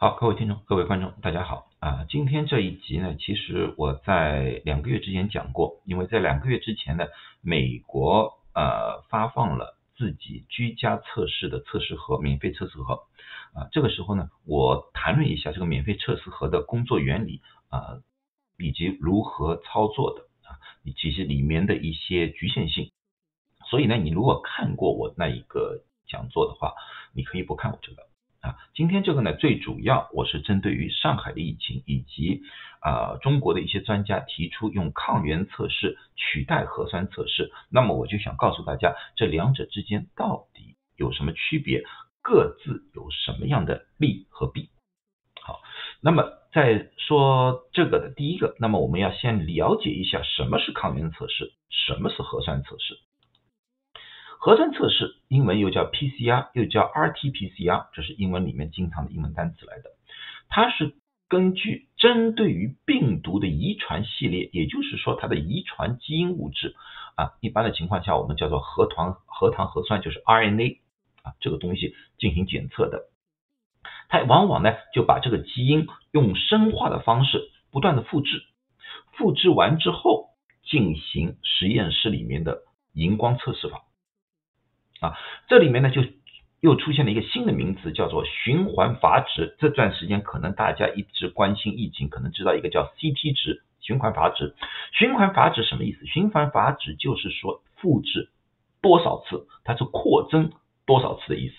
好，各位听众、各位观众，大家好啊！今天这一集呢，其实我在两个月之前讲过，因为在两个月之前呢，美国呃发放了自己居家测试的测试盒，免费测试盒啊。这个时候呢，我谈论一下这个免费测试盒的工作原理啊，以及如何操作的啊，以及是里面的一些局限性。所以呢，你如果看过我那一个讲座的话，你可以不看我这个。啊，今天这个呢，最主要我是针对于上海的疫情，以及啊中国的一些专家提出用抗原测试取代核酸测试，那么我就想告诉大家，这两者之间到底有什么区别，各自有什么样的利和弊。好，那么在说这个的第一个，那么我们要先了解一下什么是抗原测试，什么是核酸测试。核酸测试，英文又叫 PCR，又叫 RT-PCR，这是英文里面经常的英文单词来的。它是根据针对于病毒的遗传系列，也就是说它的遗传基因物质啊，一般的情况下我们叫做核糖核糖核酸，就是 RNA 啊这个东西进行检测的。它往往呢就把这个基因用生化的方式不断的复制，复制完之后进行实验室里面的荧光测试法。啊，这里面呢就又出现了一个新的名词，叫做循环阀值。这段时间可能大家一直关心疫情，可能知道一个叫 CT 值，循环阀值。循环阀值什么意思？循环阀值就是说复制多少次，它是扩增多少次的意思。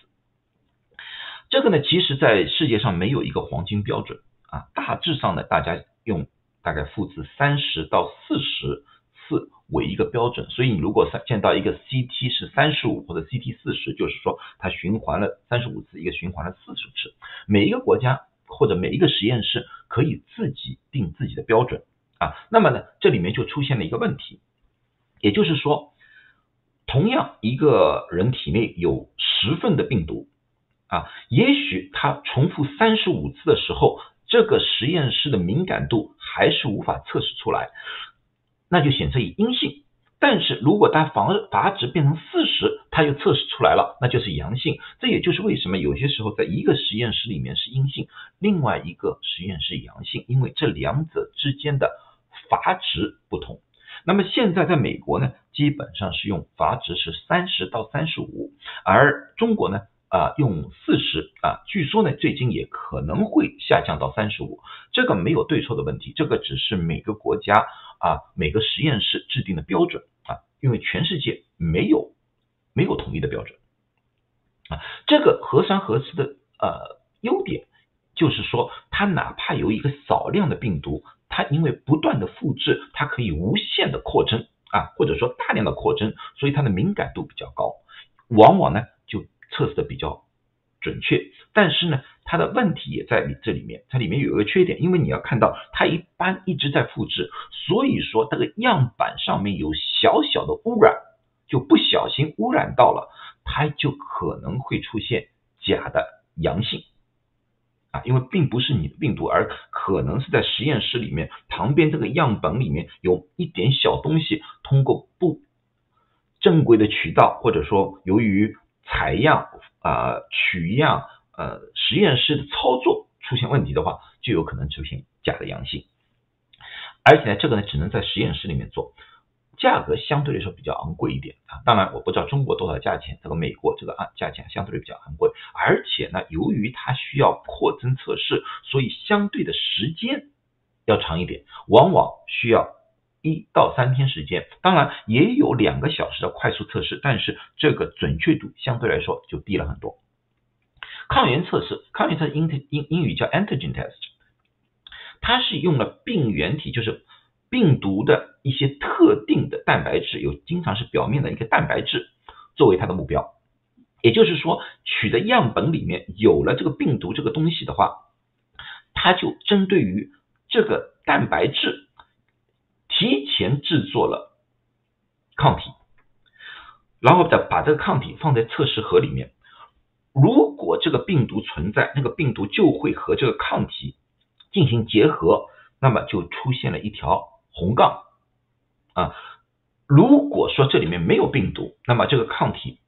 这个呢，其实在世界上没有一个黄金标准啊，大致上呢，大家用大概复制三十到四十次。为一个标准，所以你如果见到一个 CT 是三十五或者 CT 四十，就是说它循环了三十五次，一个循环了四十次。每一个国家或者每一个实验室可以自己定自己的标准啊。那么呢，这里面就出现了一个问题，也就是说，同样一个人体内有十份的病毒啊，也许他重复三十五次的时候，这个实验室的敏感度还是无法测试出来。那就显示以阴性，但是如果它防阀值变成四十，它就测试出来了，那就是阳性。这也就是为什么有些时候在一个实验室里面是阴性，另外一个实验室阳性，因为这两者之间的阀值不同。那么现在在美国呢，基本上是用阀值是三十到三十五，而中国呢？啊，用四十啊，据说呢，最近也可能会下降到三十五，这个没有对错的问题，这个只是每个国家啊，每个实验室制定的标准啊，因为全世界没有没有统一的标准啊，这个核酸核磁的呃优点就是说，它哪怕有一个少量的病毒，它因为不断的复制，它可以无限的扩增啊，或者说大量的扩增，所以它的敏感度比较高，往往呢。测试的比较准确，但是呢，它的问题也在你这里面，它里面有一个缺点，因为你要看到它一般一直在复制，所以说这个样板上面有小小的污染，就不小心污染到了，它就可能会出现假的阳性。啊，因为并不是你的病毒，而可能是在实验室里面旁边这个样本里面有一点小东西，通过不正规的渠道，或者说由于采样啊取样呃实验室的操作出现问题的话，就有可能出现假的阳性，而且呢，这个呢只能在实验室里面做，价格相对来说比较昂贵一点啊。当然我不知道中国多少价钱，这个美国这个啊价钱相对比较昂贵，而且呢，由于它需要扩增测试，所以相对的时间要长一点，往往需要。一到三天时间，当然也有两个小时的快速测试，但是这个准确度相对来说就低了很多。抗原测试，抗原测试英英英语叫 antigen test，它是用了病原体，就是病毒的一些特定的蛋白质，有经常是表面的一个蛋白质作为它的目标。也就是说，取的样本里面有了这个病毒这个东西的话，它就针对于这个蛋白质。提前制作了抗体，然后再把这个抗体放在测试盒里面。如果这个病毒存在，那个病毒就会和这个抗体进行结合，那么就出现了一条红杠啊。如果说这里面没有病毒，那么这个抗体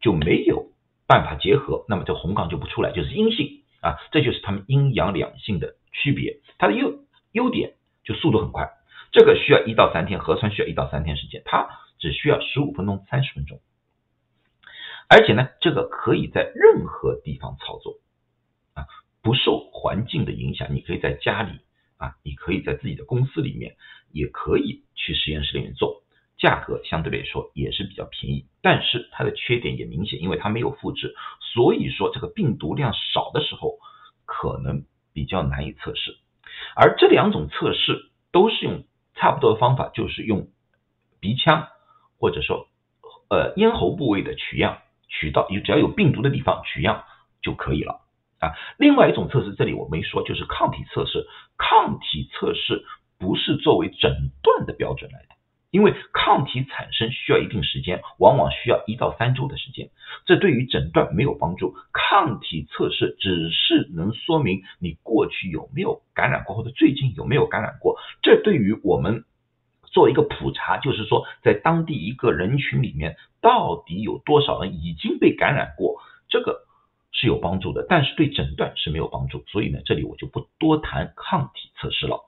就没有办法结合，那么这红杠就不出来，就是阴性啊，这就是它们阴阳两性的区别。它的优优点就速度很快，这个需要一到三天，核酸需要一到三天时间，它只需要十五分钟、三十分钟。而且呢，这个可以在任何地方操作啊，不受环境的影响。你可以在家里啊，你可以在自己的公司里面，也可以去实验室里面做，价格相对来说也是比较便宜。但是它的缺点也明显，因为它没有复制，所以说这个病毒量少的时候，可能比较难以测试。而这两种测试都是用差不多的方法，就是用鼻腔或者说呃咽喉部位的取样。取到有只要有病毒的地方取样就可以了啊。另外一种测试这里我没说，就是抗体测试。抗体测试不是作为诊断的标准来的，因为抗体产生需要一定时间，往往需要一到三周的时间，这对于诊断没有帮助。抗体测试只是能说明你过去有没有感染过，或者最近有没有感染过。这对于我们。做一个普查，就是说，在当地一个人群里面，到底有多少人已经被感染过，这个是有帮助的，但是对诊断是没有帮助。所以呢，这里我就不多谈抗体测试了。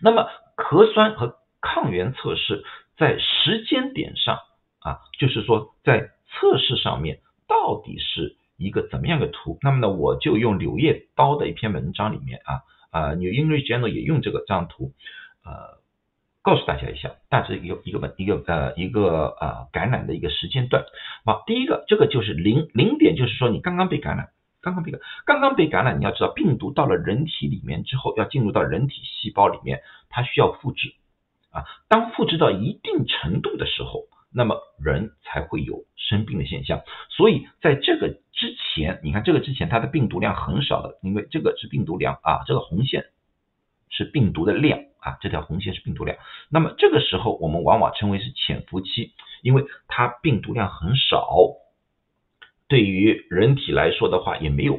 那么核酸和抗原测试在时间点上啊，就是说在测试上面到底是一个怎么样的图？那么呢，我就用柳叶刀的一篇文章里面啊啊，New England Journal 也用这个张图，呃。告诉大家一下，大致一个一个问一个呃一个呃感染的一个时间段。好，第一个这个就是零零点，就是说你刚刚被感染，刚刚被感刚刚被感染，你要知道病毒到了人体里面之后，要进入到人体细胞里面，它需要复制啊。当复制到一定程度的时候，那么人才会有生病的现象。所以在这个之前，你看这个之前它的病毒量很少的，因为这个是病毒量啊，这个红线是病毒的量。啊，这条红线是病毒量，那么这个时候我们往往称为是潜伏期，因为它病毒量很少，对于人体来说的话也没有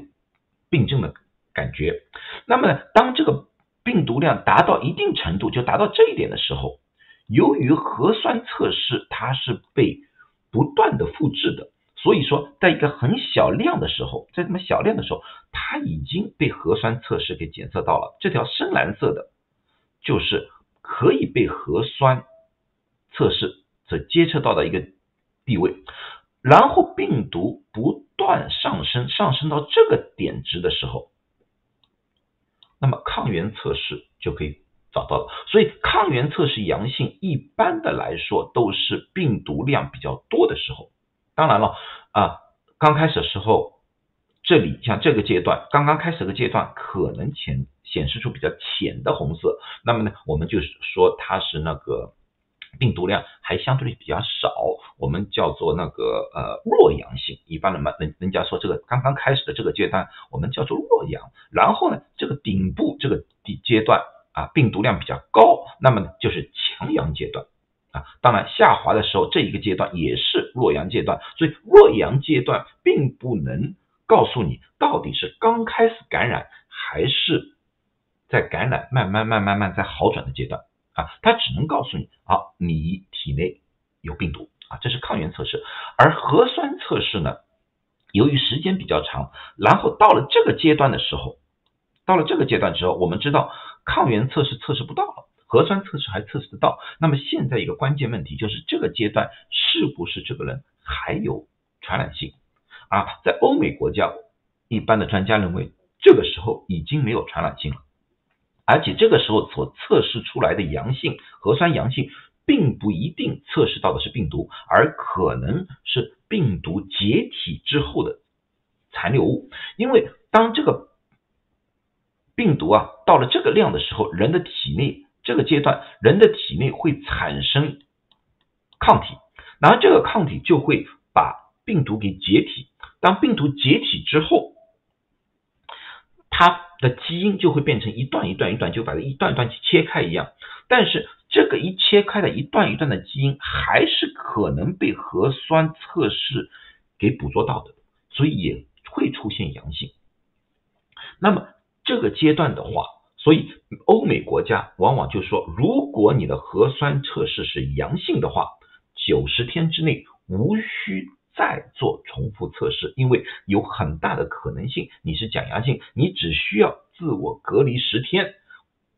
病症的感觉。那么当这个病毒量达到一定程度，就达到这一点的时候，由于核酸测试它是被不断的复制的，所以说在一个很小量的时候，在这么小量的时候，它已经被核酸测试给检测到了，这条深蓝色的。就是可以被核酸测试所接测到的一个地位，然后病毒不断上升，上升到这个点值的时候，那么抗原测试就可以找到了。所以抗原测试阳性，一般的来说都是病毒量比较多的时候。当然了啊，刚开始时候。这里像这个阶段，刚刚开始的阶段，可能显显示出比较浅的红色，那么呢，我们就是说它是那个病毒量还相对比较少，我们叫做那个呃弱阳性。一般人嘛人人家说这个刚刚开始的这个阶段，我们叫做弱阳。然后呢，这个顶部这个底阶段啊，病毒量比较高，那么呢就是强阳阶段啊。当然下滑的时候，这一个阶段也是弱阳阶段，所以弱阳阶段并不能。告诉你到底是刚开始感染，还是在感染慢慢慢慢慢在好转的阶段啊？它只能告诉你啊，你体内有病毒啊，这是抗原测试。而核酸测试呢，由于时间比较长，然后到了这个阶段的时候，到了这个阶段之后，我们知道抗原测试测试不到了，核酸测试还测试得到。那么现在一个关键问题就是这个阶段是不是这个人还有传染性？啊，在欧美国家，一般的专家认为，这个时候已经没有传染性了，而且这个时候所测试出来的阳性核酸阳性，并不一定测试到的是病毒，而可能是病毒解体之后的残留物。因为当这个病毒啊到了这个量的时候，人的体内这个阶段，人的体内会产生抗体，然后这个抗体就会把病毒给解体。当病毒解体之后，它的基因就会变成一段一段一段，就把它一段段去切开一样。但是这个一切开的一段一段的基因，还是可能被核酸测试给捕捉到的，所以也会出现阳性。那么这个阶段的话，所以欧美国家往往就说，如果你的核酸测试是阳性的话，九十天之内无需。再做重复测试，因为有很大的可能性你是假阳性，你只需要自我隔离十天，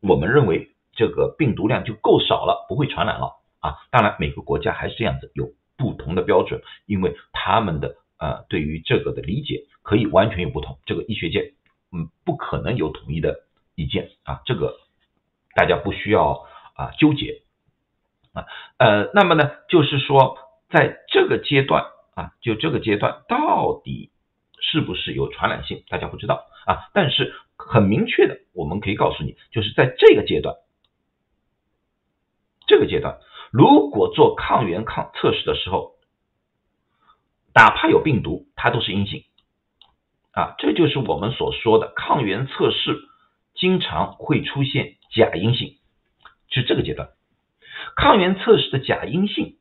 我们认为这个病毒量就够少了，不会传染了啊。当然每个国家还是这样子，有不同的标准，因为他们的呃对于这个的理解可以完全有不同，这个医学界嗯不可能有统一的意见啊，这个大家不需要啊纠结。啊，呃，那么呢，就是说，在这个阶段啊，就这个阶段到底是不是有传染性，大家不知道啊。但是很明确的，我们可以告诉你，就是在这个阶段，这个阶段，如果做抗原抗测试的时候，哪怕有病毒，它都是阴性啊。这就是我们所说的抗原测试经常会出现假阴性，是这个阶段。抗原测试的假阴性，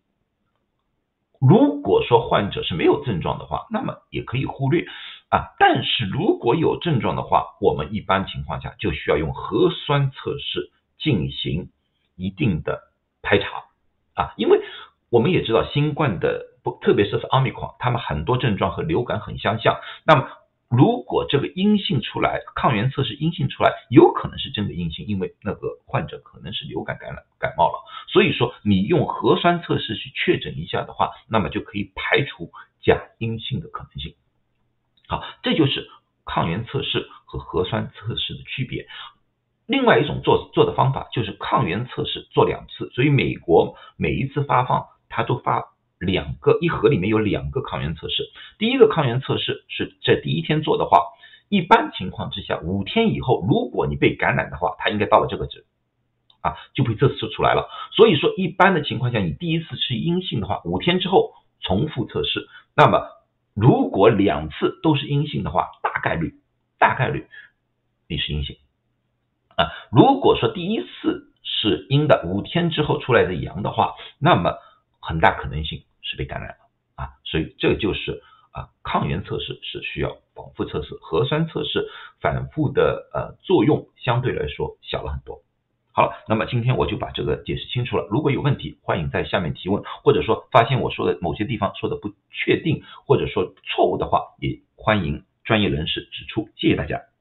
如果说患者是没有症状的话，那么也可以忽略啊。但是如果有症状的话，我们一般情况下就需要用核酸测试进行一定的排查啊。因为我们也知道新冠的不，特别是是奥密克戎，他们很多症状和流感很相像。那么如果这个阴性出来，抗原测试阴性出来，有可能是真的阴性，因为那个患者可能是流感感染感冒了。所以说，你用核酸测试去确诊一下的话，那么就可以排除假阴性的可能性。好，这就是抗原测试和核酸测试的区别。另外一种做做的方法就是抗原测试做两次，所以美国每一次发放，它都发。两个一盒里面有两个抗原测试，第一个抗原测试是在第一天做的话，一般情况之下，五天以后，如果你被感染的话，它应该到了这个值啊，就被测试出来了。所以说，一般的情况下，你第一次是阴性的话，五天之后重复测试，那么如果两次都是阴性的话，大概率大概率你是阴性啊。如果说第一次是阴的，五天之后出来的阳的话，那么很大可能性。是被感染了啊，所以这就是啊，抗原测试是需要反复测试，核酸测试反复的呃作用相对来说小了很多。好了，那么今天我就把这个解释清楚了。如果有问题，欢迎在下面提问，或者说发现我说的某些地方说的不确定，或者说错误的话，也欢迎专业人士指出。谢谢大家。